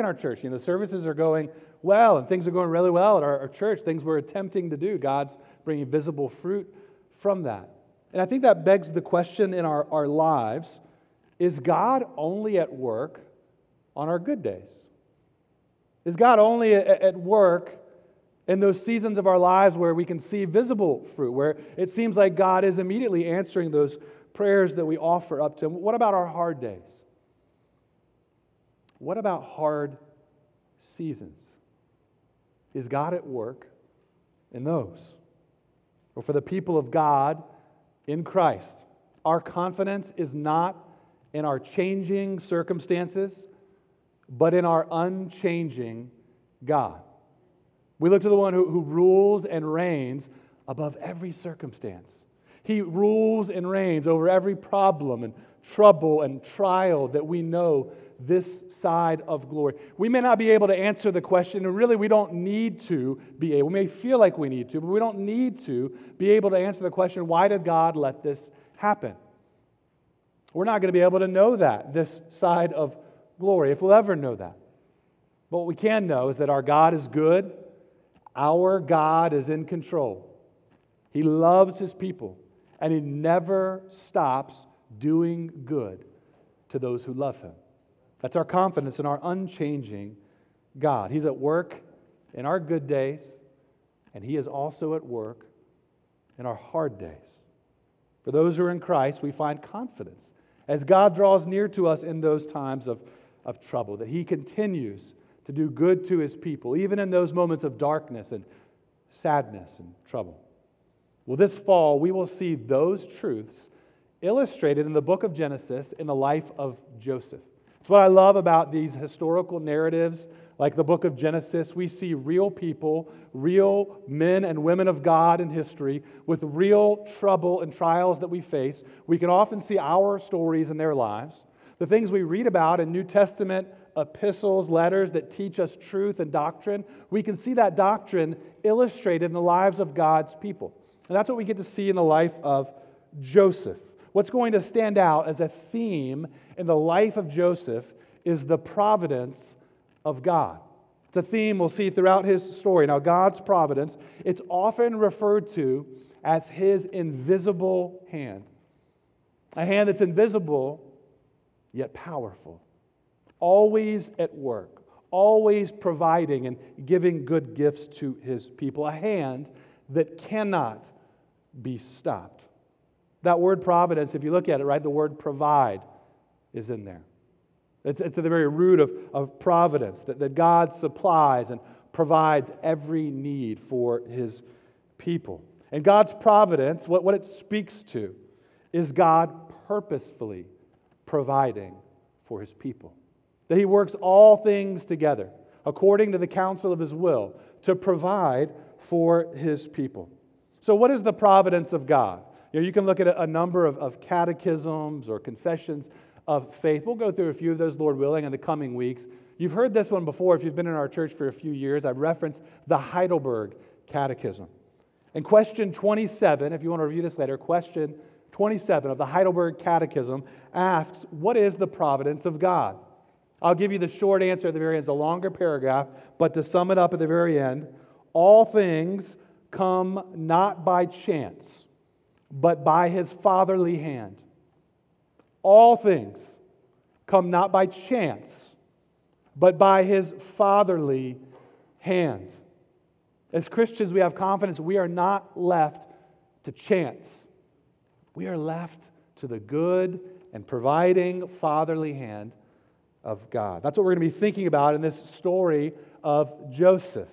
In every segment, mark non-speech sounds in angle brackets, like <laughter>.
in our church. You know, the services are going well and things are going really well at our, our church, things we're attempting to do. God's bringing visible fruit from that. And I think that begs the question in our, our lives is God only at work on our good days? Is God only at, at work in those seasons of our lives where we can see visible fruit, where it seems like God is immediately answering those prayers that we offer up to Him? What about our hard days? What about hard seasons? Is God at work in those? Or for the people of God in Christ, our confidence is not in our changing circumstances, but in our unchanging God. We look to the one who, who rules and reigns above every circumstance. He rules and reigns over every problem and trouble and trial that we know this side of glory. We may not be able to answer the question, and really we don't need to be able. We may feel like we need to, but we don't need to be able to answer the question why did God let this happen? We're not going to be able to know that this side of glory, if we'll ever know that. But what we can know is that our God is good, our God is in control. He loves his people, and he never stops doing good to those who love him. That's our confidence in our unchanging God. He's at work in our good days, and He is also at work in our hard days. For those who are in Christ, we find confidence as God draws near to us in those times of, of trouble, that He continues to do good to His people, even in those moments of darkness and sadness and trouble. Well, this fall, we will see those truths illustrated in the book of Genesis in the life of Joseph. It's what I love about these historical narratives, like the book of Genesis. We see real people, real men and women of God in history with real trouble and trials that we face. We can often see our stories in their lives. The things we read about in New Testament epistles, letters that teach us truth and doctrine, we can see that doctrine illustrated in the lives of God's people. And that's what we get to see in the life of Joseph. What's going to stand out as a theme in the life of Joseph is the providence of God. It's a theme we'll see throughout his story. Now, God's providence, it's often referred to as his invisible hand. A hand that's invisible, yet powerful. Always at work, always providing and giving good gifts to his people. A hand that cannot be stopped. That word providence, if you look at it, right, the word provide is in there. It's, it's at the very root of, of providence, that, that God supplies and provides every need for his people. And God's providence, what, what it speaks to, is God purposefully providing for his people. That he works all things together according to the counsel of his will to provide for his people. So, what is the providence of God? You, know, you can look at a, a number of, of catechisms or confessions of faith. We'll go through a few of those, Lord willing, in the coming weeks. You've heard this one before if you've been in our church for a few years. I've referenced the Heidelberg Catechism. In question 27, if you want to review this later, question 27 of the Heidelberg Catechism asks, What is the providence of God? I'll give you the short answer at the very end. It's a longer paragraph, but to sum it up at the very end, all things come not by chance but by his fatherly hand. All things come not by chance, but by his fatherly hand. As Christians, we have confidence we are not left to chance. We are left to the good and providing fatherly hand of God. That's what we're going to be thinking about in this story of Joseph.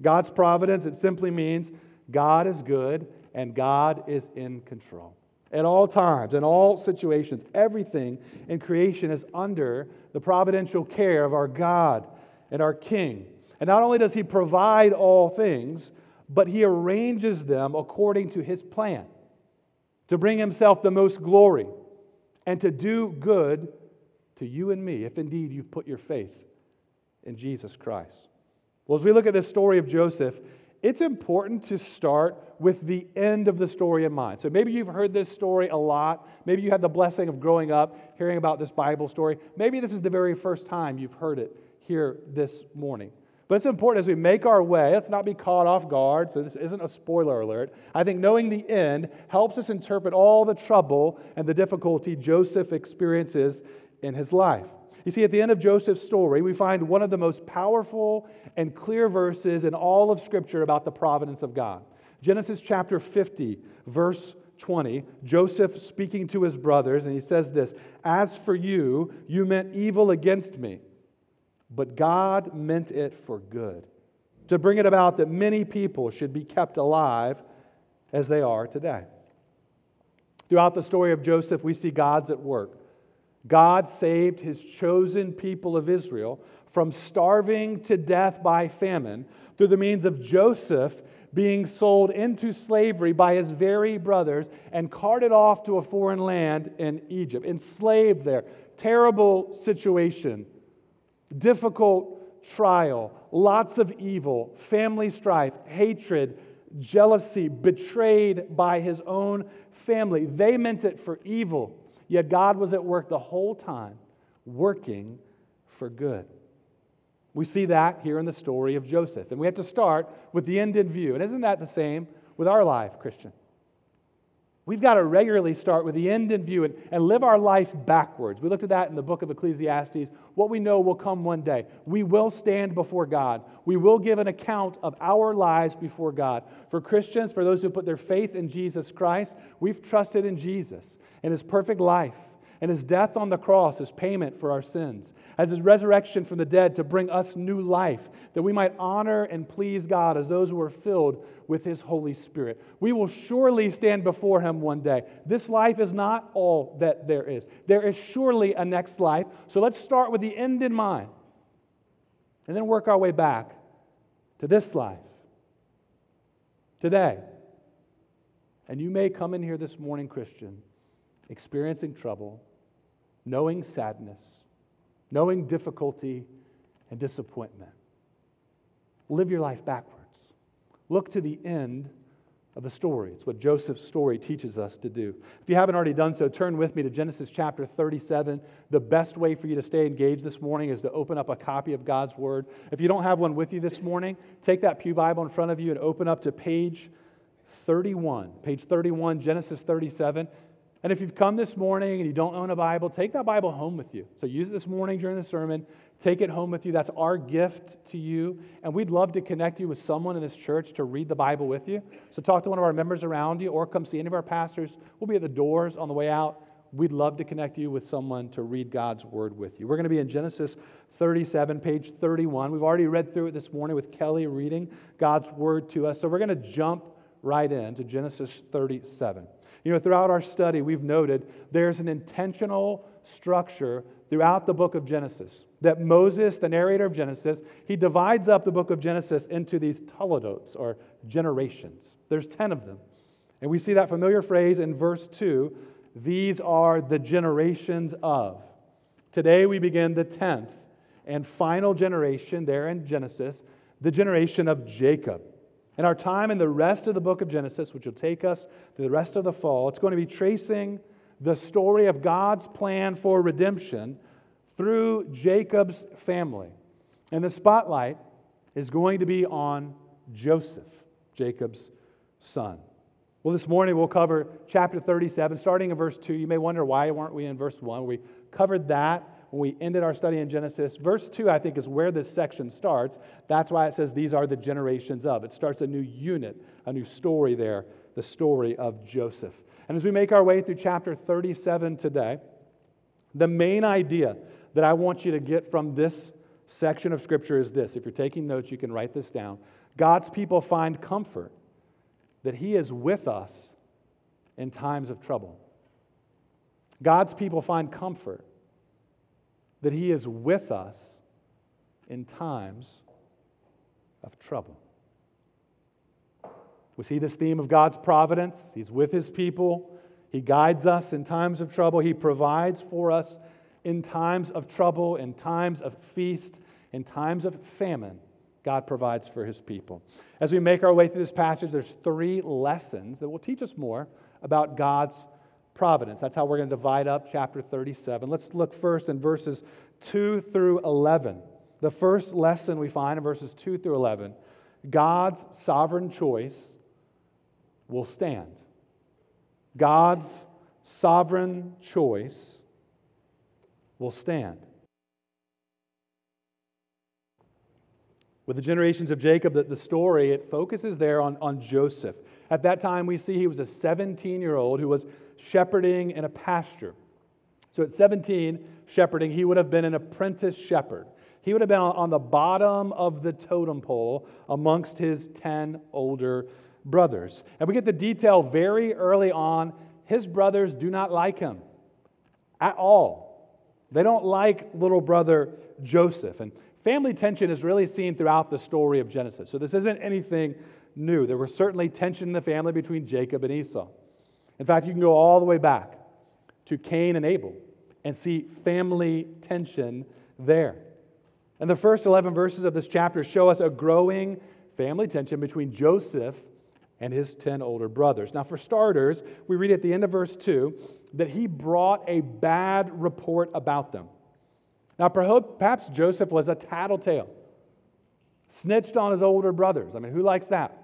God's providence, it simply means God is good and God is in control. At all times, in all situations, everything in creation is under the providential care of our God and our King. And not only does He provide all things, but He arranges them according to His plan to bring Himself the most glory and to do good to you and me, if indeed you've put your faith in Jesus Christ. Well, as we look at this story of Joseph, it's important to start with the end of the story in mind. So maybe you've heard this story a lot. Maybe you had the blessing of growing up hearing about this Bible story. Maybe this is the very first time you've heard it here this morning. But it's important as we make our way, let's not be caught off guard. So, this isn't a spoiler alert. I think knowing the end helps us interpret all the trouble and the difficulty Joseph experiences in his life. You see, at the end of Joseph's story, we find one of the most powerful and clear verses in all of Scripture about the providence of God. Genesis chapter 50, verse 20, Joseph speaking to his brothers, and he says this As for you, you meant evil against me but God meant it for good, to bring it about that many people should be kept alive as they are today. Throughout the story of Joseph, we see God's at work. God saved his chosen people of Israel from starving to death by famine through the means of Joseph being sold into slavery by his very brothers and carted off to a foreign land in Egypt, enslaved there. Terrible situation difficult trial, lots of evil, family strife, hatred, jealousy, betrayed by his own family. They meant it for evil, yet God was at work the whole time, working for good. We see that here in the story of Joseph. And we have to start with the end in view. And isn't that the same with our life, Christian? We've got to regularly start with the end in view and, and live our life backwards. We looked at that in the book of Ecclesiastes. What we know will come one day. We will stand before God. We will give an account of our lives before God. For Christians, for those who put their faith in Jesus Christ, we've trusted in Jesus and his perfect life and his death on the cross is payment for our sins, as his resurrection from the dead to bring us new life, that we might honor and please God as those who are filled with his Holy Spirit. We will surely stand before him one day. This life is not all that there is, there is surely a next life. So let's start with the end in mind and then work our way back to this life today. And you may come in here this morning, Christian experiencing trouble, knowing sadness, knowing difficulty and disappointment. Live your life backwards. Look to the end of the story. It's what Joseph's story teaches us to do. If you haven't already done so, turn with me to Genesis chapter 37. The best way for you to stay engaged this morning is to open up a copy of God's Word. If you don't have one with you this morning, take that Pew Bible in front of you and open up to page 31. Page 31, Genesis 37. And if you've come this morning and you don't own a Bible, take that Bible home with you. So use it this morning during the sermon. Take it home with you. That's our gift to you. And we'd love to connect you with someone in this church to read the Bible with you. So talk to one of our members around you or come see any of our pastors. We'll be at the doors on the way out. We'd love to connect you with someone to read God's word with you. We're going to be in Genesis 37, page 31. We've already read through it this morning with Kelly reading God's word to us. So we're going to jump right in to Genesis 37. You know, throughout our study, we've noted there's an intentional structure throughout the book of Genesis. That Moses, the narrator of Genesis, he divides up the book of Genesis into these toledotes or generations. There's 10 of them. And we see that familiar phrase in verse 2 these are the generations of. Today we begin the 10th and final generation there in Genesis, the generation of Jacob. And our time in the rest of the book of Genesis, which will take us to the rest of the fall, it's going to be tracing the story of God's plan for redemption through Jacob's family. And the spotlight is going to be on Joseph, Jacob's son. Well, this morning we'll cover chapter 37, starting in verse 2. You may wonder why weren't we in verse 1? We covered that when we ended our study in Genesis. Verse 2, I think, is where this section starts. That's why it says these are the generations of. It starts a new unit, a new story there, the story of Joseph. And as we make our way through chapter 37 today, the main idea that I want you to get from this section of Scripture is this. If you're taking notes, you can write this down. God's people find comfort that He is with us in times of trouble. God's people find comfort that He is with us in times of trouble. We see this theme of God's providence. He's with His people, He guides us in times of trouble, He provides for us in times of trouble, in times of feast, in times of famine. God provides for his people. As we make our way through this passage, there's three lessons that will teach us more about God's providence. That's how we're going to divide up chapter 37. Let's look first in verses 2 through 11. the first lesson we find in verses 2 through 11 God's sovereign choice will stand. God's sovereign choice will stand. With the generations of Jacob, the, the story, it focuses there on, on Joseph. At that time, we see he was a 17 year old who was shepherding in a pasture. So at 17, shepherding, he would have been an apprentice shepherd. He would have been on the bottom of the totem pole amongst his 10 older brothers. And we get the detail very early on. His brothers do not like him at all. They don't like little brother Joseph. And family tension is really seen throughout the story of Genesis. So this isn't anything new. There was certainly tension in the family between Jacob and Esau. In fact, you can go all the way back to Cain and Abel and see family tension there. And the first 11 verses of this chapter show us a growing family tension between Joseph and his 10 older brothers. Now, for starters, we read at the end of verse 2 that he brought a bad report about them. Now, perhaps Joseph was a tattletale, snitched on his older brothers. I mean, who likes that?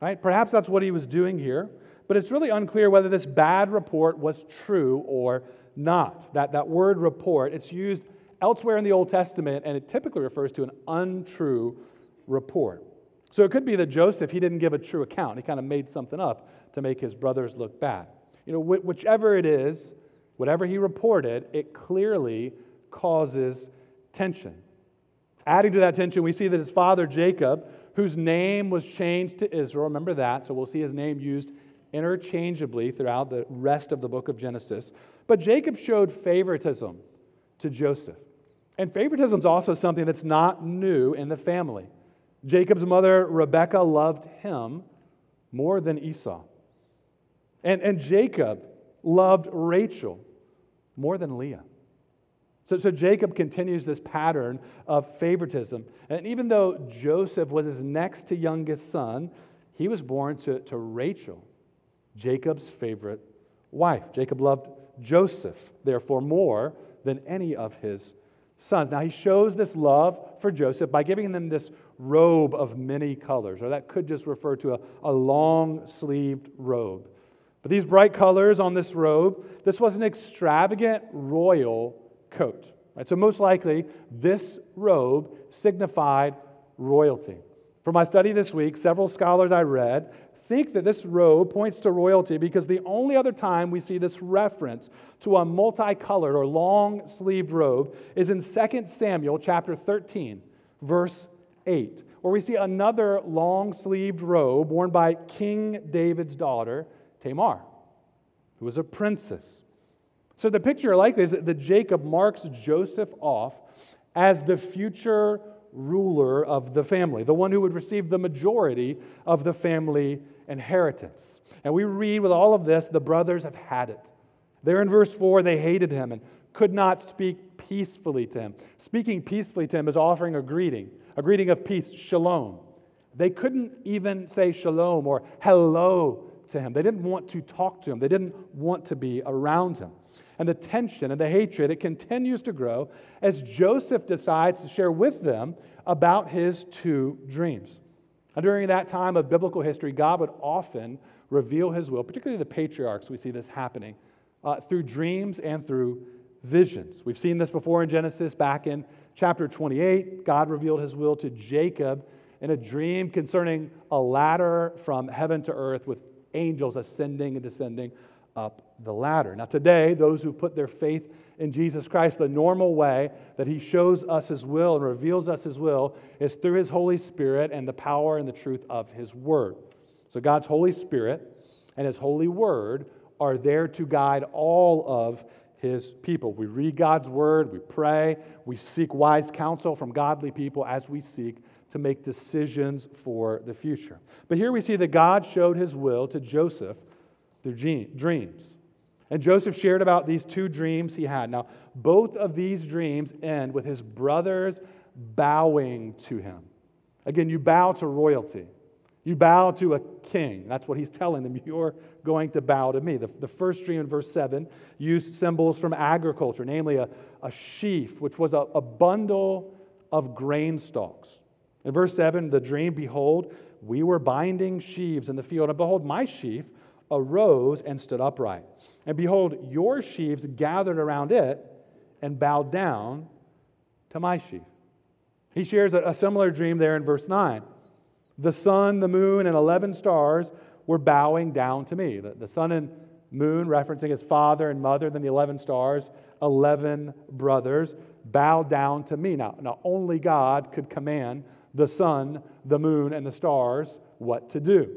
Right? Perhaps that's what he was doing here, but it's really unclear whether this bad report was true or not. That, that word report, it's used elsewhere in the Old Testament, and it typically refers to an untrue report. So it could be that Joseph, he didn't give a true account. He kind of made something up to make his brothers look bad. You know, wh- whichever it is, whatever he reported, it clearly causes tension. Adding to that tension, we see that his father Jacob, whose name was changed to Israel, remember that, so we'll see his name used interchangeably throughout the rest of the book of Genesis. But Jacob showed favoritism to Joseph. And favoritism is also something that's not new in the family. Jacob's mother, Rebekah, loved him more than Esau. And, and Jacob loved Rachel more than Leah. So, so Jacob continues this pattern of favoritism. And even though Joseph was his next to youngest son, he was born to, to Rachel, Jacob's favorite wife. Jacob loved Joseph, therefore, more than any of his sons. Now, he shows this love for Joseph by giving them this robe of many colors, or that could just refer to a, a long sleeved robe. But these bright colors on this robe, this was an extravagant royal coat. Right? So, most likely, this robe signified royalty. For my study this week, several scholars I read think that this robe points to royalty because the only other time we see this reference to a multicolored or long sleeved robe is in 2 Samuel chapter 13, verse 8, where we see another long sleeved robe worn by King David's daughter, Tamar, who was a princess. So the picture like this is that Jacob marks Joseph off as the future ruler of the family, the one who would receive the majority of the family inheritance. And we read with all of this, the brothers have had it. There in verse 4, they hated him and could not speak peacefully to him. Speaking peacefully to him is offering a greeting, a greeting of peace, shalom. They couldn't even say shalom or hello to him. They didn't want to talk to him, they didn't want to be around him and the tension and the hatred, it continues to grow as Joseph decides to share with them about his two dreams. And during that time of biblical history, God would often reveal his will, particularly the patriarchs, we see this happening uh, through dreams and through visions. We've seen this before in Genesis back in chapter 28. God revealed his will to Jacob in a dream concerning a ladder from heaven to earth with angels ascending and descending up the ladder. Now, today, those who put their faith in Jesus Christ, the normal way that He shows us His will and reveals us His will is through His Holy Spirit and the power and the truth of His Word. So, God's Holy Spirit and His Holy Word are there to guide all of His people. We read God's Word, we pray, we seek wise counsel from godly people as we seek to make decisions for the future. But here we see that God showed His will to Joseph through dreams. And Joseph shared about these two dreams he had. Now, both of these dreams end with his brothers bowing to him. Again, you bow to royalty. You bow to a king. That's what he's telling them. <laughs> You're going to bow to me. The, the first dream in verse 7 used symbols from agriculture, namely a, a sheaf, which was a, a bundle of grain stalks. In verse 7, the dream, behold, we were binding sheaves in the field, and behold, my sheaf arose and stood upright. And behold, your sheaves gathered around it and bowed down to my sheaf. He shares a, similar dream there in verse 9. The sun, the moon, and 11 stars were bowing down to me. The, the sun and moon, referencing his father and mother, then the 11 stars, 11 brothers, bowed down to me. Now, now, only God could command the sun, the moon, and the stars what to do.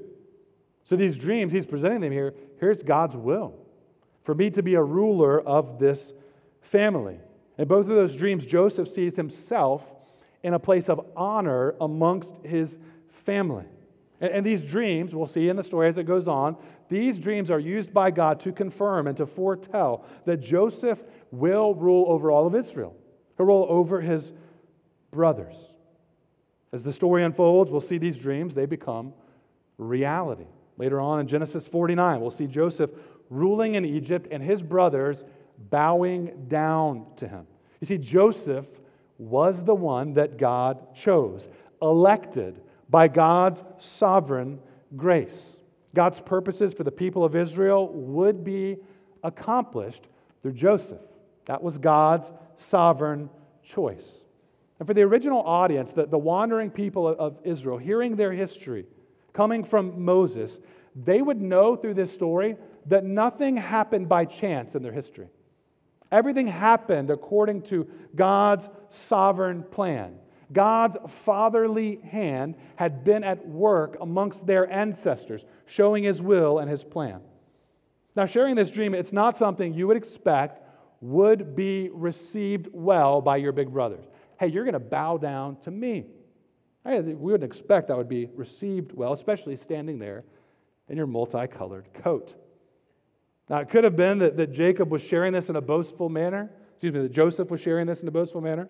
So these dreams, he's presenting them here. Here's God's will for me to be a ruler of this family. In both of those dreams, Joseph sees himself in a place of honor amongst his family. And, these dreams, we'll see in the story as it goes on, these dreams are used by God to confirm and to foretell that Joseph will rule over all of Israel. He'll rule over his brothers. As the story unfolds, we'll see these dreams, they become reality. Later on in Genesis 49, we'll see Joseph ruling in Egypt and his brothers bowing down to him. You see, Joseph was the one that God chose, elected by God's sovereign grace. God's purposes for the people of Israel would be accomplished through Joseph. That was God's sovereign choice. And for the original audience, the, the wandering people of Israel, hearing their history, coming from Moses, they would know through this story that nothing happened by chance in their history. Everything happened according to God's sovereign plan. God's fatherly hand had been at work amongst their ancestors, showing his will and his plan. Now, sharing this dream, it's not something you would expect would be received well by your big brothers. Hey, you're going to bow down to me. We wouldn't expect that would be received well, especially standing there in your multicolored coat. Now, it could have been that, that Jacob was sharing this in a boastful manner. Excuse me, that Joseph was sharing this in a boastful manner.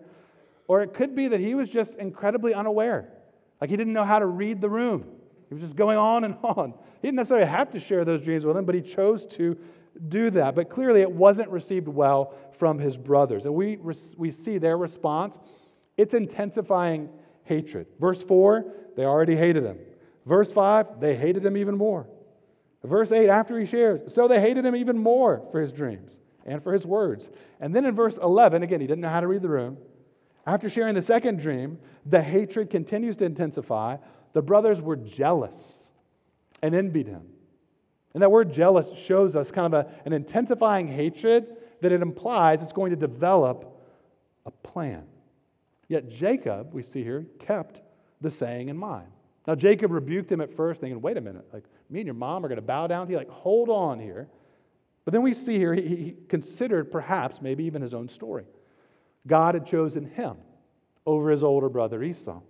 Or it could be that he was just incredibly unaware. Like he didn't know how to read the room. He was just going on and <laughs> on. He didn't necessarily have to share those dreams with him, but he chose to do that. But clearly, it wasn't received well from his brothers. And we, we see their response. It's intensifying hatred. Verse 4, they already hated him. Verse 5, they hated him even more. Verse 8, after he shares, so they hated him even more for his dreams and for his words. And then in verse 11, again, he didn't know how to read the room. After sharing the second dream, the hatred continues to intensify. The brothers were jealous and envied him. And that word jealous shows us kind of a, an intensifying hatred that it implies it's going to develop a plan. Yet Jacob, we see here, kept the saying in mind. Now, Jacob rebuked him at first, thinking, wait a minute, like me and your mom are going to bow down to you. Like, hold on here. But then we see here, he, he considered perhaps maybe even his own story. God had chosen him over his older brother Esau.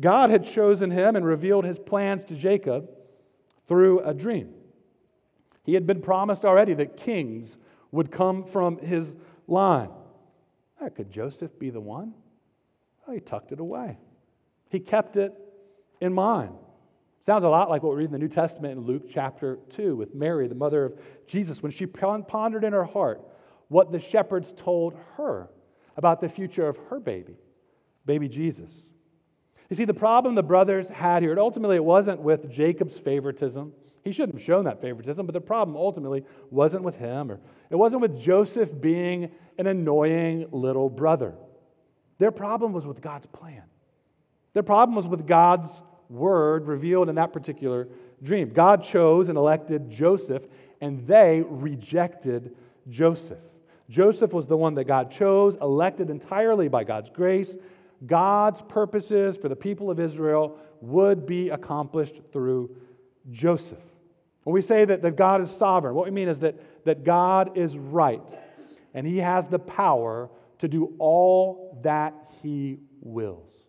God had chosen him and revealed his plans to Jacob through a dream. He had been promised already that kings would come from his line. could Joseph be the one? Oh, he tucked it away. He kept it in mind. Sounds a lot like what we read in the New Testament in Luke chapter 2 with Mary, the mother of Jesus, when she pondered in her heart what the shepherds told her about the future of her baby, baby Jesus. You see, the problem the brothers had here, ultimately it wasn't with Jacob's favoritism. He shouldn't have shown that favoritism, but the problem ultimately wasn't with him, or it wasn't with Joseph being an annoying little brother. Their problem was with God's plan. Their problem was with God's word revealed in that particular dream. God chose and elected Joseph, and they rejected Joseph. Joseph was the one that God chose, elected entirely by God's grace. God's purposes for the people of Israel would be accomplished through Joseph. When we say that, that God is sovereign, what we mean is that, that God is right, and He has the power to do all that He wills.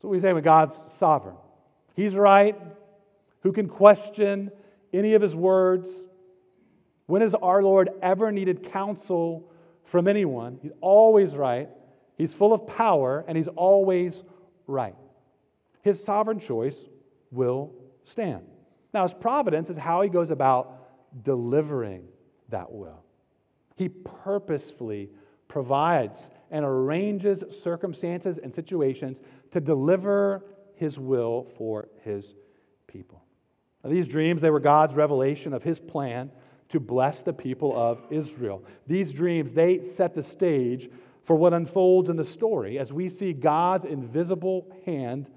So we say when God's sovereign. He's right. Who can question any of his words? When has our Lord ever needed counsel from anyone? He's always right. He's full of power, and he's always right. His sovereign choice will stand. Now, his providence is how he goes about delivering that will. He purposefully provides and arranges circumstances and situations to deliver his will for his people. Now, these dreams, they were God's revelation of his plan to bless the people of Israel. These dreams, they set the stage for what unfolds in the story as we see God's invisible hand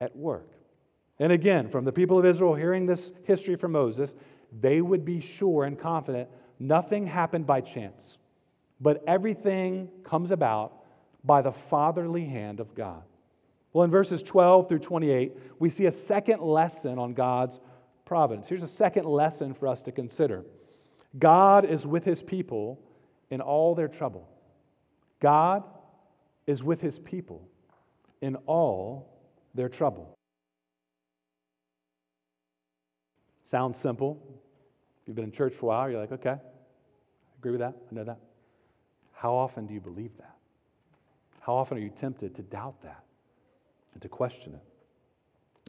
at work. And again, from the people of Israel hearing this history from Moses, they would be sure and confident nothing happened by chance, but everything comes about by the fatherly hand of God. Well, in verses 12 through 28, we see a second lesson on God's providence. Here's a second lesson for us to consider God is with his people in all their trouble. God is with his people in all their trouble. Sounds simple. If you've been in church for a while, you're like, okay, I agree with that. I know that. How often do you believe that? How often are you tempted to doubt that and to question it?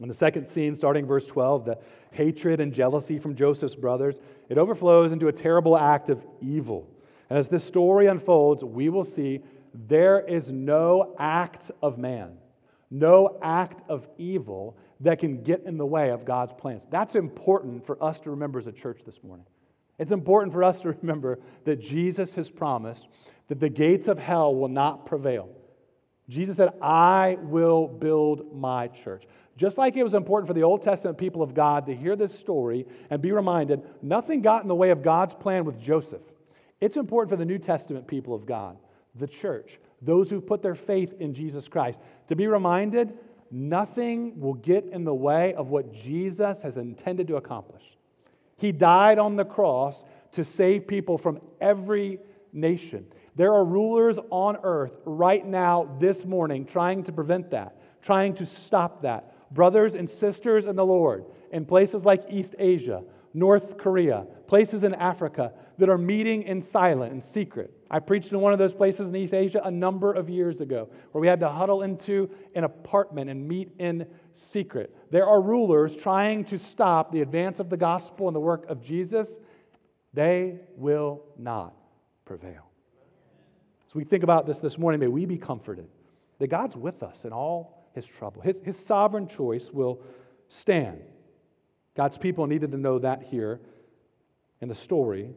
In the second scene, starting verse 12, the hatred and jealousy from Joseph's brothers, it overflows into a terrible act of evil. And as this story unfolds, we will see there is no act of man, no act of evil that can get in the way of God's plans. That's important for us to remember as a church this morning. It's important for us to remember that Jesus has promised that the gates of hell will not prevail. Jesus said, I will build my church. Just like it was important for the Old Testament people of God to hear this story and be reminded, nothing got in the way of God's plan with Joseph. It's important for the New Testament people of God, the church, those who put their faith in Jesus Christ, to be reminded nothing will get in the way of what Jesus has intended to accomplish. He died on the cross to save people from every nation. There are rulers on earth right now, this morning, trying to prevent that, trying to stop that. Brothers and sisters in the Lord in places like East Asia, North Korea, places in Africa that are meeting in silent and secret. I preached in one of those places in East Asia a number of years ago where we had to huddle into an apartment and meet in secret. There are rulers trying to stop the advance of the gospel and the work of Jesus. They will not prevail. We think about this this morning, may we be comforted that God's with us in all his trouble. His, his sovereign choice will stand. God's people needed to know that here in the story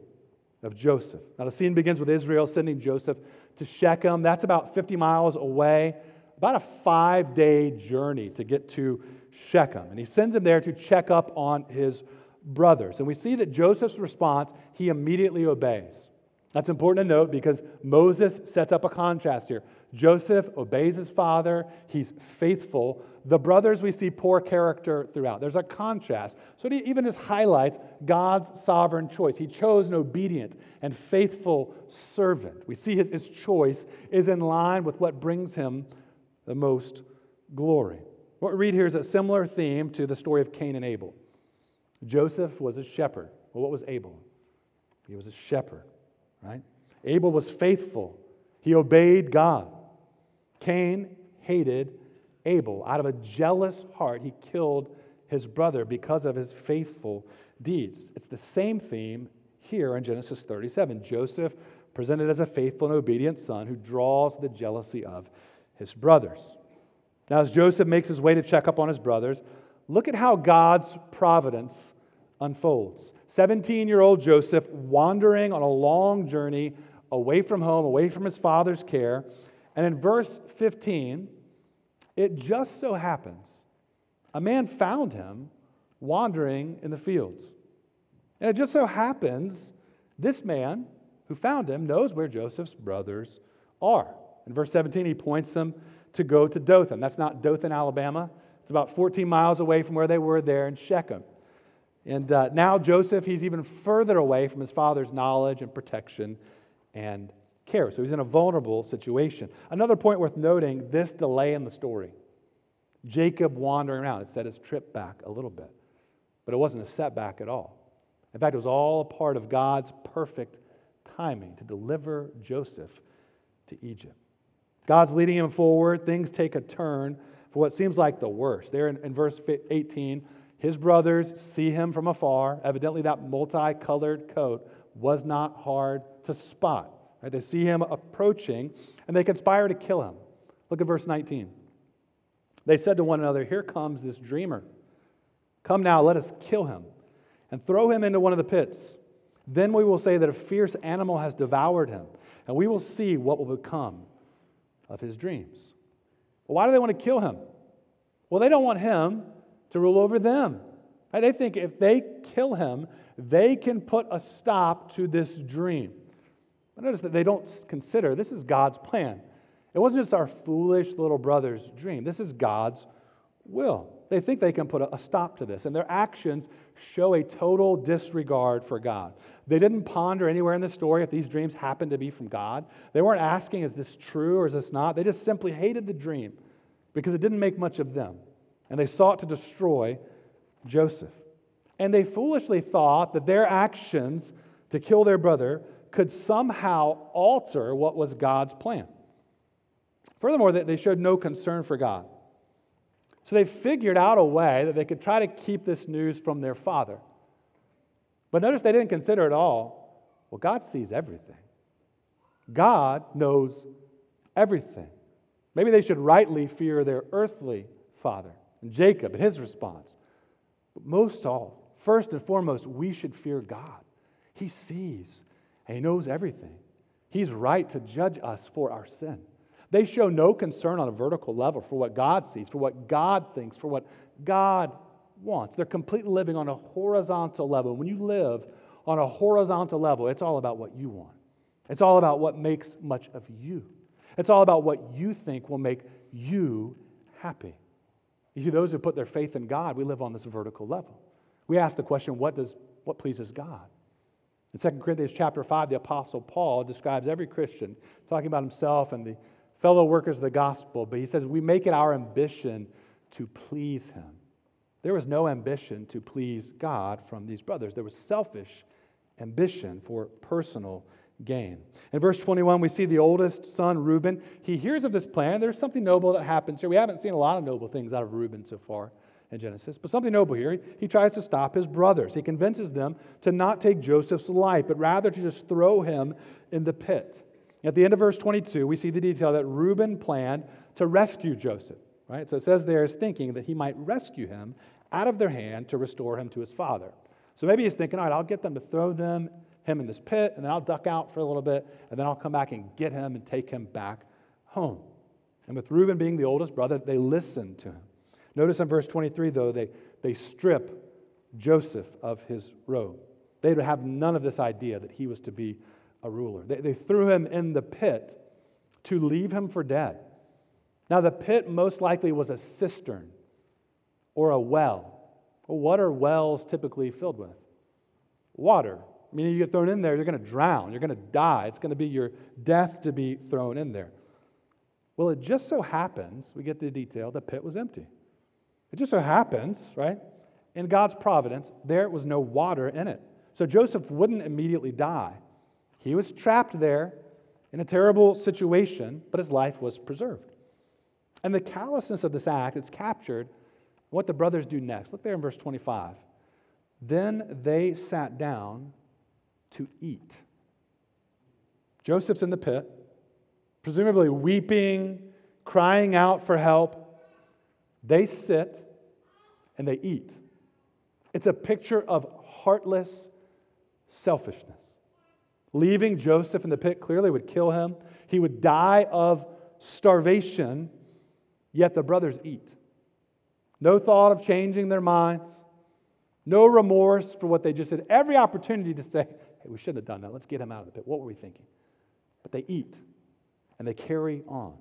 of Joseph. Now, the scene begins with Israel sending Joseph to Shechem. That's about 50 miles away, about a five day journey to get to Shechem. And he sends him there to check up on his brothers. And we see that Joseph's response, he immediately obeys. That's important to note because Moses sets up a contrast here. Joseph obeys his father, he's faithful. The brothers, we see poor character throughout. There's a contrast. So it even just highlights God's sovereign choice. He chose an obedient and faithful servant. We see his, his choice is in line with what brings him the most glory. What we read here is a similar theme to the story of Cain and Abel. Joseph was a shepherd. Well, what was Abel? He was a shepherd right? Abel was faithful, he obeyed God. Cain hated Abel. Out of a jealous heart, he killed his brother because of his faithful deeds. It's the same theme here in Genesis 37. Joseph presented as a faithful and obedient son who draws the jealousy of his brothers. Now, as Joseph makes his way to check up on his brothers, look at how God's providence unfolds. 17 year old Joseph wandering on a long journey away from home, away from his father's care. And in verse 15, it just so happens a man found him wandering in the fields. And it just so happens this man who found him knows where Joseph's brothers are. In verse 17, he points them to go to Dothan. That's not Dothan, Alabama. It's about 14 miles away from where they were there in Shechem. And uh, now Joseph, he's even further away from his father's knowledge and protection and care. So he's in a vulnerable situation. Another point worth noting this delay in the story. Jacob wandering around. It set his trip back a little bit, but it wasn't a setback at all. In fact, it was all a part of God's perfect timing to deliver Joseph to Egypt. God's leading him forward. Things take a turn for what seems like the worst. There in, in verse 18, his brothers see him from afar. Evidently, that multicolored coat was not hard to spot. Right? They see him approaching, and they conspire to kill him. Look at verse 19. They said to one another, Here comes this dreamer. Come now, let us kill him and throw him into one of the pits. Then we will say that a fierce animal has devoured him, and we will see what will become of his dreams. Well, why do they want to kill him? Well, they don't want him to rule over them. They think if they kill him, they can put a stop to this dream. But notice that they don't consider this is God's plan. It wasn't just our foolish little brother's dream, this is God's will. They think they can put a stop to this, and their actions show a total disregard for God. They didn't ponder anywhere in the story if these dreams happened to be from God. They weren't asking, is this true or is this not? They just simply hated the dream because it didn't make much of them. And they sought to destroy Joseph. And they foolishly thought that their actions to kill their brother could somehow alter what was God's plan. Furthermore, they showed no concern for God. So they figured out a way that they could try to keep this news from their father. But notice they didn't consider at all well, God sees everything, God knows everything. Maybe they should rightly fear their earthly father and Jacob and his response. But most all, first and foremost, we should fear God. He sees and He knows everything. He's right to judge us for our sin. They show no concern on a vertical level for what God sees, for what God thinks, for what God wants. They're completely living on a horizontal level. When you live on a horizontal level, it's all about what you want. It's all about what makes much of you. It's all about what you think will make you happy. You see, those who put their faith in God, we live on this vertical level. We ask the question, what does what pleases God? In 2 Corinthians chapter 5, the Apostle Paul describes every Christian, talking about himself and the fellow workers of the gospel, but he says, We make it our ambition to please him. There was no ambition to please God from these brothers. There was selfish ambition for personal gain. In verse 21, we see the oldest son, Reuben. He hears of this plan. There's something noble that happens here. We haven't seen a lot of noble things out of Reuben so far in Genesis, but something noble here. He, he tries to stop his brothers. He convinces them to not take Joseph's life, but rather to just throw him in the pit. At the end of verse 22, we see the detail that Reuben planned to rescue Joseph. Right? So it says there is thinking that he might rescue him out of their hand to restore him to his father. So maybe he's thinking, all right, I'll get them to throw them him in this pit, and then I'll duck out for a little bit, and then I'll come back and get him and take him back home. And with Reuben being the oldest brother, they listened to him. Notice in verse 23, though, they, they strip Joseph of his robe. They have none of this idea that he was to be a ruler. They, they threw him in the pit to leave him for dead. Now, the pit most likely was a cistern or a. Well, what are wells typically filled with? Water. I mean, you get thrown in there, you're going to drown, you're going to die. It's going to be your death to be thrown in there. Well, it just so happens, we get the detail, the pit was empty. It just so happens, right? In God's providence, there was no water in it. So Joseph wouldn't immediately die. He was trapped there in a terrible situation, but his life was preserved. And the callousness of this act is captured what the brothers do next. Look there in verse 25. Then they sat down to eat. Joseph's in the pit, presumably weeping, crying out for help. They sit and they eat. It's a picture of heartless selfishness. Leaving Joseph in the pit clearly would kill him. He would die of starvation, yet the brothers eat. No thought of changing their minds, no remorse for what they just did. Every opportunity to say, hey, we shouldn't have done that. Let's get him out of the pit. What were we thinking? But they eat and they carry on.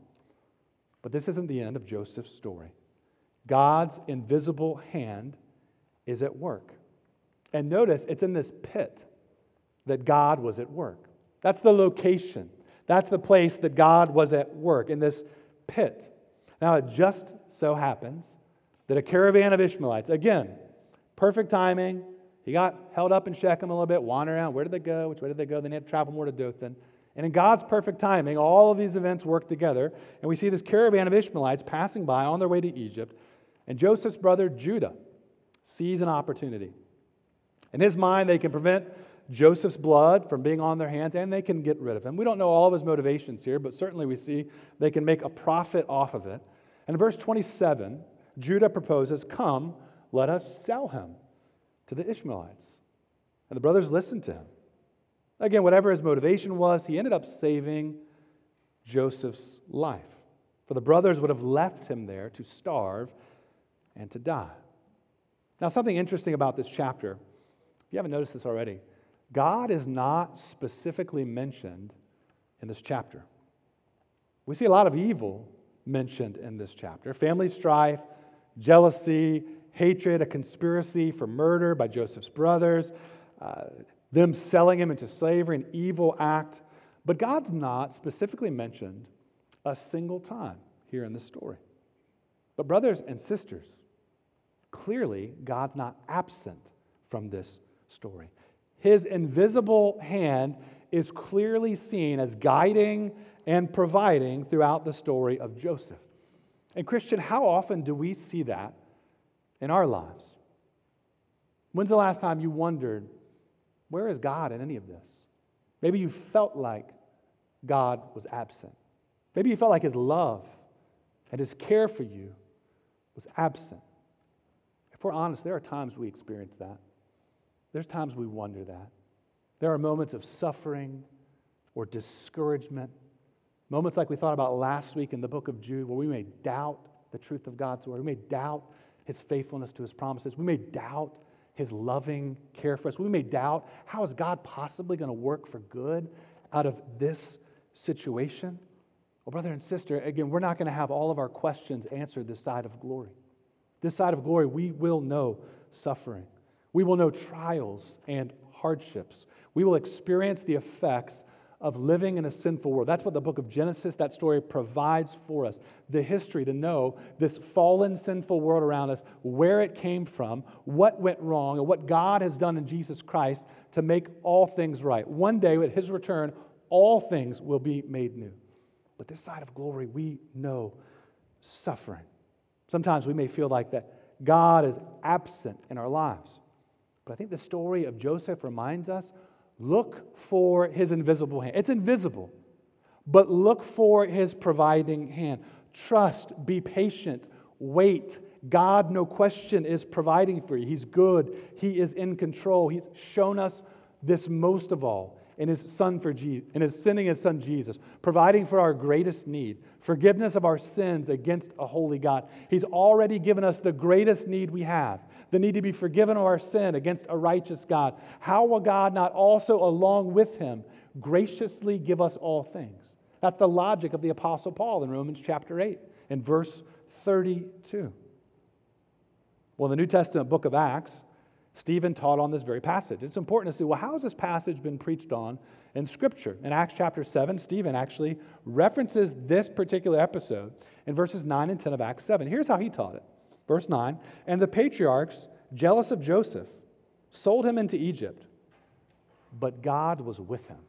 But this isn't the end of Joseph's story. God's invisible hand is at work. And notice it's in this pit that God was at work. That's the location. That's the place that God was at work, in this pit. Now, it just so happens that a caravan of Ishmaelites, again, perfect timing. He got held up in Shechem a little bit, wandering around. Where did they go? Which way did they go? Then They had to travel more to Dothan. And in God's perfect timing, all of these events work together. And we see this caravan of Ishmaelites passing by on their way to Egypt. And Joseph's brother Judah sees an opportunity. In his mind, they can prevent Joseph's blood from being on their hands, and they can get rid of him. We don't know all of his motivations here, but certainly we see they can make a profit off of it. And in verse 27, Judah proposes, Come, let us sell him to the Ishmaelites. And the brothers listened to him. Again, whatever his motivation was, he ended up saving Joseph's life. For the brothers would have left him there to starve and to die. Now, something interesting about this chapter, if you haven't noticed this already, God is not specifically mentioned in this chapter. We see a lot of evil mentioned in this chapter family strife, jealousy, hatred, a conspiracy for murder by Joseph's brothers, uh, them selling him into slavery, an evil act. But God's not specifically mentioned a single time here in the story. But, brothers and sisters, clearly God's not absent from this story. His invisible hand is clearly seen as guiding and providing throughout the story of Joseph. And, Christian, how often do we see that in our lives? When's the last time you wondered, where is God in any of this? Maybe you felt like God was absent. Maybe you felt like His love and His care for you was absent. If we're honest, there are times we experience that. There's times we wonder that. There are moments of suffering or discouragement, moments like we thought about last week in the book of Jude, where we may doubt the truth of God's word. We may doubt his faithfulness to his promises. We may doubt his loving care for us. We may doubt how is God possibly going to work for good out of this situation? Well, brother and sister, again, we're not going to have all of our questions answered this side of glory. This side of glory, we will know suffering. We will know trials and hardships. We will experience the effects of living in a sinful world. That's what the book of Genesis, that story provides for us. The history to know this fallen, sinful world around us, where it came from, what went wrong, and what God has done in Jesus Christ to make all things right. One day, at his return, all things will be made new. But this side of glory, we know suffering. Sometimes we may feel like that God is absent in our lives. But I think the story of Joseph reminds us look for his invisible hand. It's invisible, but look for his providing hand. Trust, be patient, wait. God, no question, is providing for you. He's good, He is in control. He's shown us this most of all in his son for Jesus, in his sending his son Jesus, providing for our greatest need, forgiveness of our sins against a holy God. He's already given us the greatest need we have, the need to be forgiven of our sin against a righteous God. How will God not also, along with him, graciously give us all things? That's the logic of the Apostle Paul in Romans chapter 8, in verse 32. Well, in the New Testament book of Acts, Stephen taught on this very passage. It's important to see well, how has this passage been preached on in Scripture? In Acts chapter 7, Stephen actually references this particular episode in verses 9 and 10 of Acts 7. Here's how he taught it. Verse 9 And the patriarchs, jealous of Joseph, sold him into Egypt, but God was with him.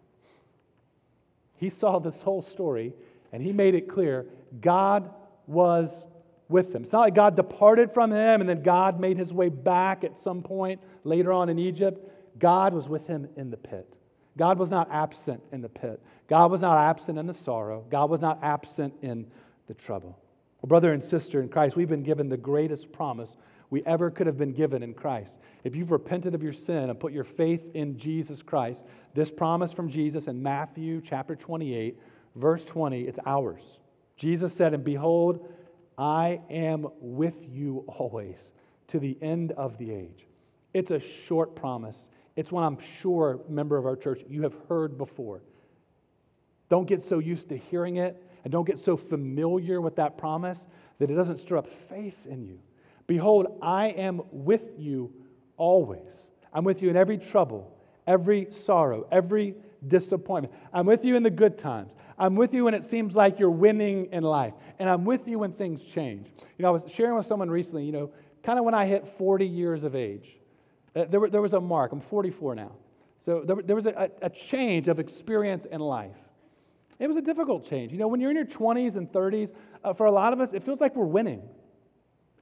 He saw this whole story and he made it clear God was with him. It's not like God departed from him and then God made his way back at some point later on in Egypt. God was with him in the pit. God was not absent in the pit. God was not absent in the sorrow. God was not absent in the trouble. Well, brother and sister in Christ, we've been given the greatest promise we ever could have been given in Christ. If you've repented of your sin and put your faith in Jesus Christ, this promise from Jesus in Matthew chapter 28, verse 20, it's ours. Jesus said, And behold, I am with you always to the end of the age. It's a short promise. It's one I'm sure, member of our church, you have heard before. Don't get so used to hearing it and don't get so familiar with that promise that it doesn't stir up faith in you. Behold, I am with you always. I'm with you in every trouble, every sorrow, every disappointment. I'm with you in the good times. I'm with you when it seems like you're winning in life. And I'm with you when things change. You know, I was sharing with someone recently, you know, kind of when I hit 40 years of age, uh, there, there was a mark. I'm 44 now. So there, there was a, a change of experience in life. It was a difficult change. You know, when you're in your 20s and 30s, uh, for a lot of us, it feels like we're winning.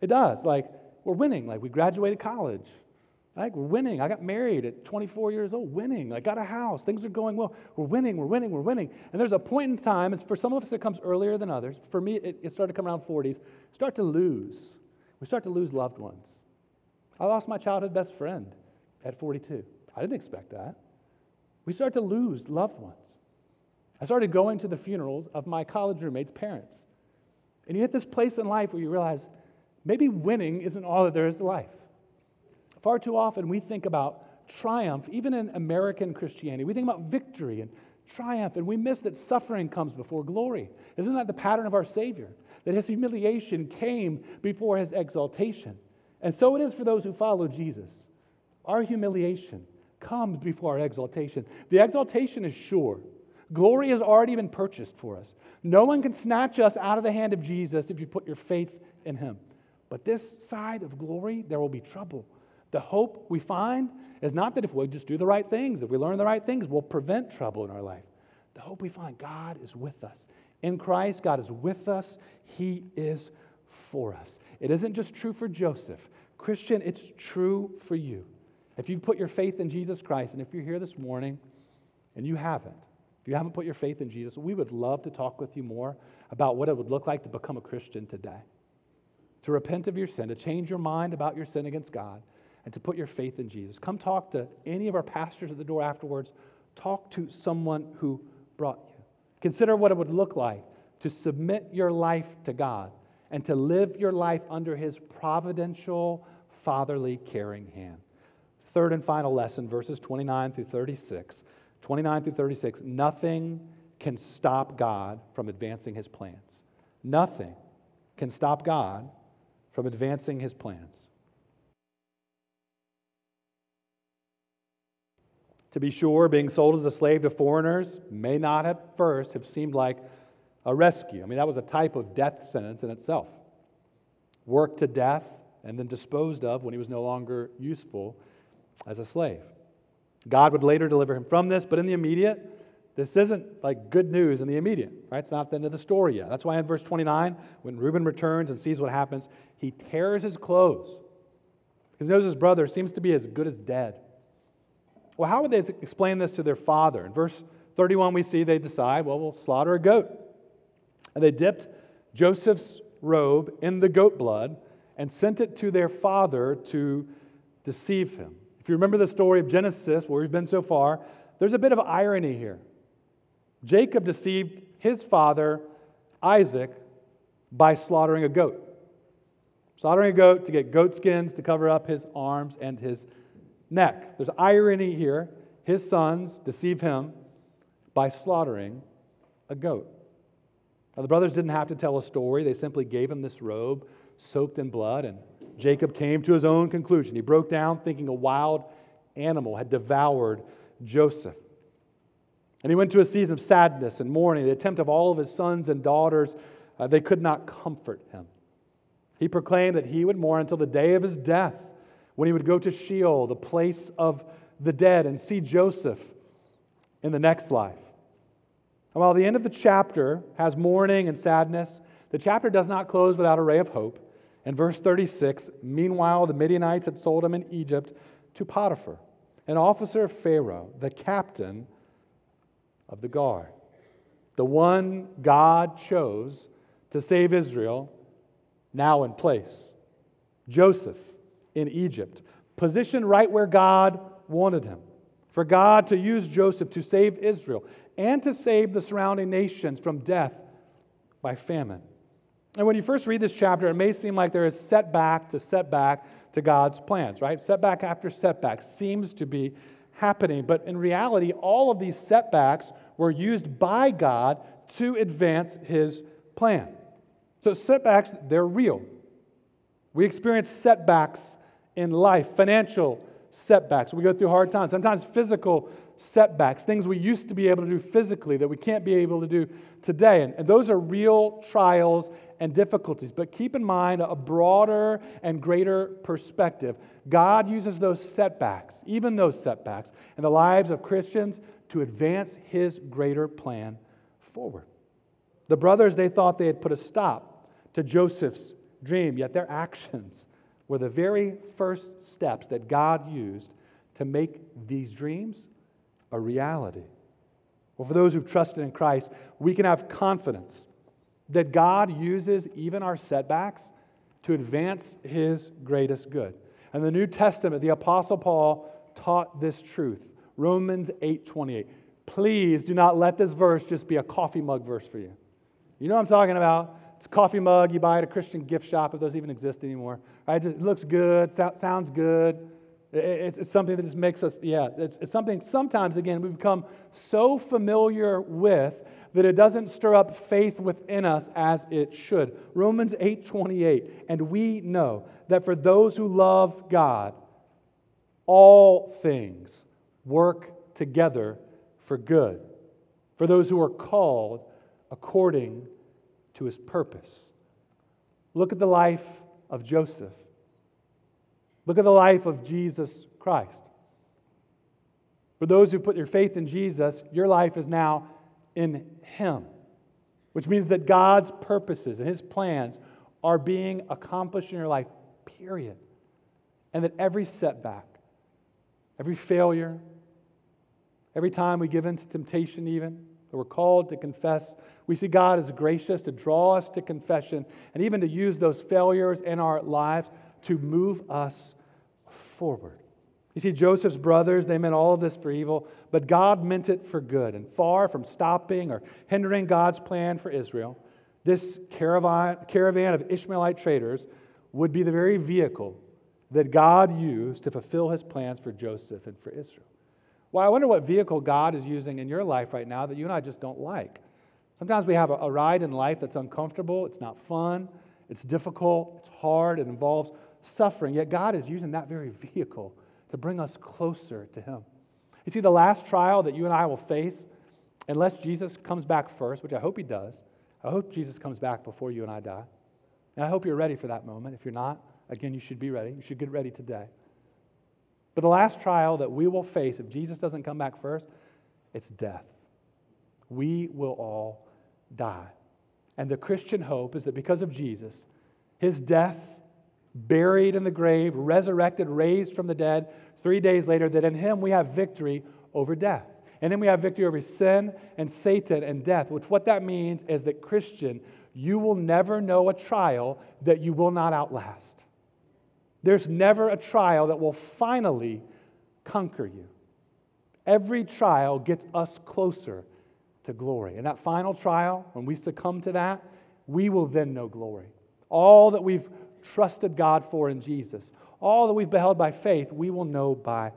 It does. Like, we're winning. Like, we graduated college. Like we're winning. I got married at 24 years old, winning. I got a house. Things are going well. We're winning, we're winning, we're winning. And there's a point in time, it's for some of us it comes earlier than others. For me, it, it started to come around 40s. Start to lose. We start to lose loved ones. I lost my childhood best friend at 42. I didn't expect that. We start to lose loved ones. I started going to the funerals of my college roommates' parents. And you hit this place in life where you realize maybe winning isn't all that there is to life. Far too often we think about triumph, even in American Christianity. We think about victory and triumph, and we miss that suffering comes before glory. Isn't that the pattern of our Savior? That his humiliation came before his exaltation. And so it is for those who follow Jesus. Our humiliation comes before our exaltation. The exaltation is sure. Glory has already been purchased for us. No one can snatch us out of the hand of Jesus if you put your faith in him. But this side of glory, there will be trouble. The hope we find is not that if we just do the right things, if we learn the right things, we'll prevent trouble in our life. The hope we find, God is with us. In Christ, God is with us. He is for us. It isn't just true for Joseph. Christian, it's true for you. If you put your faith in Jesus Christ, and if you're here this morning and you haven't, you haven't put your faith in Jesus, we would love to talk with you more about what it would look like to become a Christian today. To repent of your sin, to change your mind about your sin against God, and to put your faith in Jesus. Come talk to any of our pastors at the door afterwards. Talk to someone who brought you. Consider what it would look like to submit your life to God and to live your life under His providential, fatherly, caring hand. Third and final lesson, verses 29 through 36. 29 through 36. Nothing can stop God from advancing His plans. Nothing can stop God from advancing His plans. To be sure, being sold as a slave to foreigners may not at first have seemed like a rescue. I mean, that was a type of death sentence in itself. Worked to death and then disposed of when he was no longer useful as a slave. God would later deliver him from this, but in the immediate, this isn't like good news in the immediate, right? It's not the end of the story yet. That's why in verse 29, when Reuben returns and sees what happens, he tears his clothes because he knows his brother seems to be as good as dead. Well, how would they explain this to their father? In verse 31, we see they decide, well, we'll slaughter a goat. And they dipped Joseph's robe in the goat blood and sent it to their father to deceive him. If you remember the story of Genesis, where we've been so far, there's a bit of irony here. Jacob deceived his father, Isaac, by slaughtering a goat. Slaughtering a goat to get goat skins to cover up his arms and his neck. There's irony here. His sons deceive him by slaughtering a goat. Now, the brothers didn't have to tell a story, they simply gave him this robe soaked in blood, and Jacob came to his own conclusion. He broke down thinking a wild animal had devoured Joseph. And he went to a season of sadness and mourning. The attempt of all of his sons and daughters, uh, they could not comfort him. He proclaimed that he would mourn until the day of his death when he would go to Sheol, the place of the dead, and see Joseph in the next life. And while the end of the chapter has mourning and sadness, the chapter does not close without a ray of hope. In verse 36, meanwhile, the Midianites had sold him in Egypt to Potiphar, an officer of Pharaoh, the captain of the guard, the one God chose to save Israel, now in place. Joseph, in Egypt, positioned right where God wanted him. For God to use Joseph to save Israel and to save the surrounding nations from death by famine. And when you first read this chapter, it may seem like there is setback to setback to God's plans, right? Setback after setback seems to be happening. But in reality, all of these setbacks were used by God to advance his plan. So setbacks, they're real. We experience setbacks in life, financial setbacks. We go through hard times, sometimes physical setbacks, things we used to be able to do physically that we can't be able to do today. And, and those are real trials and difficulties. But keep in mind a broader and greater perspective. God uses those setbacks, even those setbacks, in the lives of Christians to advance his greater plan forward. The brothers, they thought they had put a stop to Joseph's dream, yet their actions were the very first steps that God used to make these dreams a reality. Well, for those who've trusted in Christ, we can have confidence that God uses even our setbacks to advance his greatest good. And the New Testament, the Apostle Paul taught this truth. Romans 8:28. Please do not let this verse just be a coffee mug verse for you. You know what I'm talking about? It's a coffee mug you buy at a Christian gift shop if those even exist anymore. Right? It looks good, sounds good. It's, something that just makes us, yeah, it's, it's something sometimes, again, we become so familiar with that it doesn't stir up faith within us as it should. Romans 8:28, and we know that for those who love God, all things work together for good, for those who are called according to his purpose. Look at the life of Joseph. Look at the life of Jesus Christ. For those who put their faith in Jesus, your life is now in Him, which means that God's purposes and His plans are being accomplished in your life, period. And that every setback, every failure, every time we give in to temptation, even, that we're called to confess, we see God as gracious to draw us to confession and even to use those failures in our lives to move us forward. You see, Joseph's brothers, they meant all of this for evil, but God meant it for good. And far from stopping or hindering God's plan for Israel, this caravan, caravan of Ishmaelite traders would be the very vehicle that God used to fulfill his plans for Joseph and for Israel. Well, I wonder what vehicle God is using in your life right now that you and I just don't like. Sometimes we have a, a ride in life that's uncomfortable, it's not fun, it's difficult, it's hard, it involves suffering, yet God is using that very vehicle to bring us closer to Him. You see, the last trial that you and I will face, unless Jesus comes back first, which I hope He does, I hope Jesus comes back before you and I die. And I hope you're ready for that moment. If you're not, again, you should be ready. You should get ready today. But the last trial that we will face if Jesus doesn't come back first, it's death. We will all die. And the Christian hope is that because of Jesus, his death buried in the grave, resurrected, raised from the dead three days later, that in him we have victory over death. And then we have victory over sin and Satan and death, which what that means is that, Christian, you will never know a trial that you will not outlast. There's never a trial that will finally conquer you. Every trial gets us closer to glory. And that final trial, when we succumb to that, we will then know glory. All that we've trusted God for in Jesus, all that we've beheld by faith, we will know by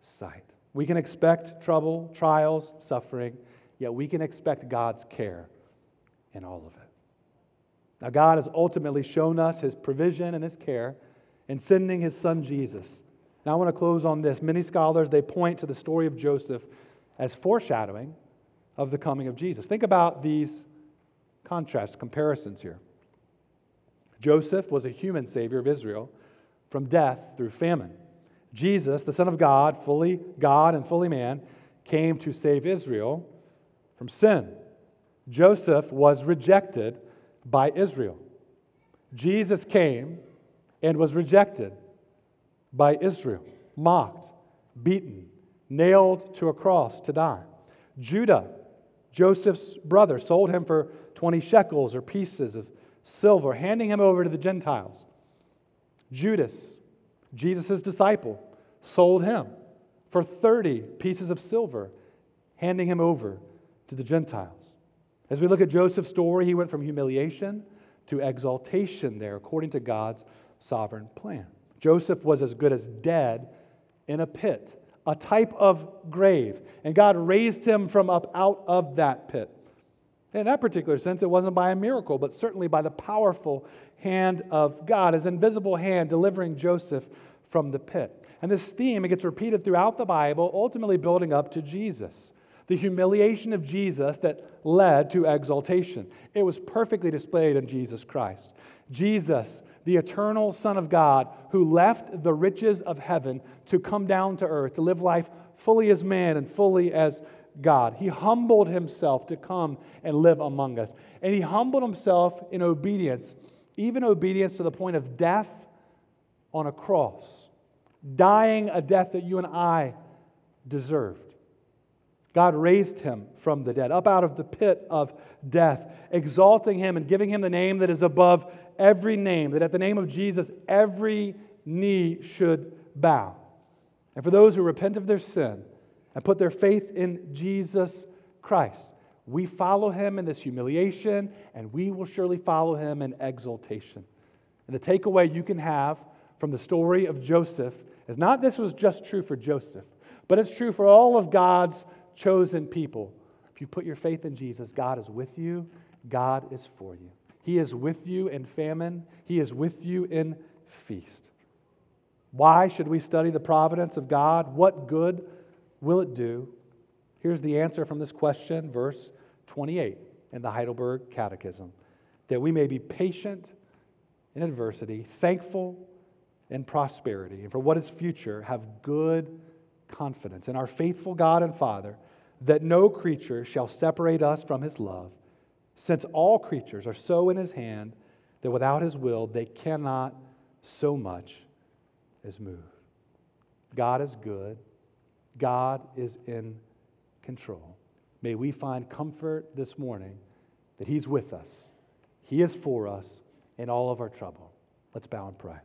sight. We can expect trouble, trials, suffering, yet we can expect God's care in all of it. Now, God has ultimately shown us his provision and his care in sending his son Jesus. Now, I want to close on this. Many scholars, they point to the story of Joseph as foreshadowing of the coming of Jesus. Think about these contrasts, comparisons here. Joseph was a human savior of Israel from death through famine. Jesus, the Son of God, fully God and fully man, came to save Israel from sin. Joseph was rejected by Israel. Jesus came and was rejected by Israel, mocked, beaten, nailed to a cross to die. Judah, Joseph's brother, sold him for 20 shekels or pieces of silver, handing him over to the Gentiles. Judas, Jesus' disciple, sold him for 30 pieces of silver, handing him over to the Gentiles. As we look at Joseph's story, he went from humiliation to exaltation there, according to God's sovereign plan. Joseph was as good as dead in a pit, a type of grave, and God raised him from up out of that pit. In that particular sense, it wasn't by a miracle, but certainly by the powerful hand of God, his invisible hand delivering Joseph from the pit. And this theme, it gets repeated throughout the Bible, ultimately building up to Jesus. The humiliation of Jesus that led to exaltation. It was perfectly displayed in Jesus Christ. Jesus, the eternal Son of God, who left the riches of heaven to come down to earth, to live life fully as man and fully as God. He humbled himself to come and live among us. And he humbled himself in obedience, even obedience to the point of death on a cross, dying a death that you and I deserved. God raised him from the dead, up out of the pit of death, exalting him and giving him the name that is above every name, that at the name of Jesus, every knee should bow. And for those who repent of their sin and put their faith in Jesus Christ, we follow him in this humiliation, and we will surely follow him in exaltation. And the takeaway you can have from the story of Joseph is not this was just true for Joseph, but it's true for all of God's chosen people. If you put your faith in Jesus, God is with you, God is for you. He is with you in famine, He is with you in feast. Why should we study the providence of God? What good will it do? Here's the answer from this question, verse 28 in the Heidelberg Catechism that we may be patient in adversity, thankful in prosperity, and for what is future, have good confidence in our faithful God and Father that no creature shall separate us from his love, since all creatures are so in his hand that without his will they cannot so much as move. God is good, God is in control. May we find comfort this morning that he's with us, he is for us in all of our trouble. Let's bow and pray.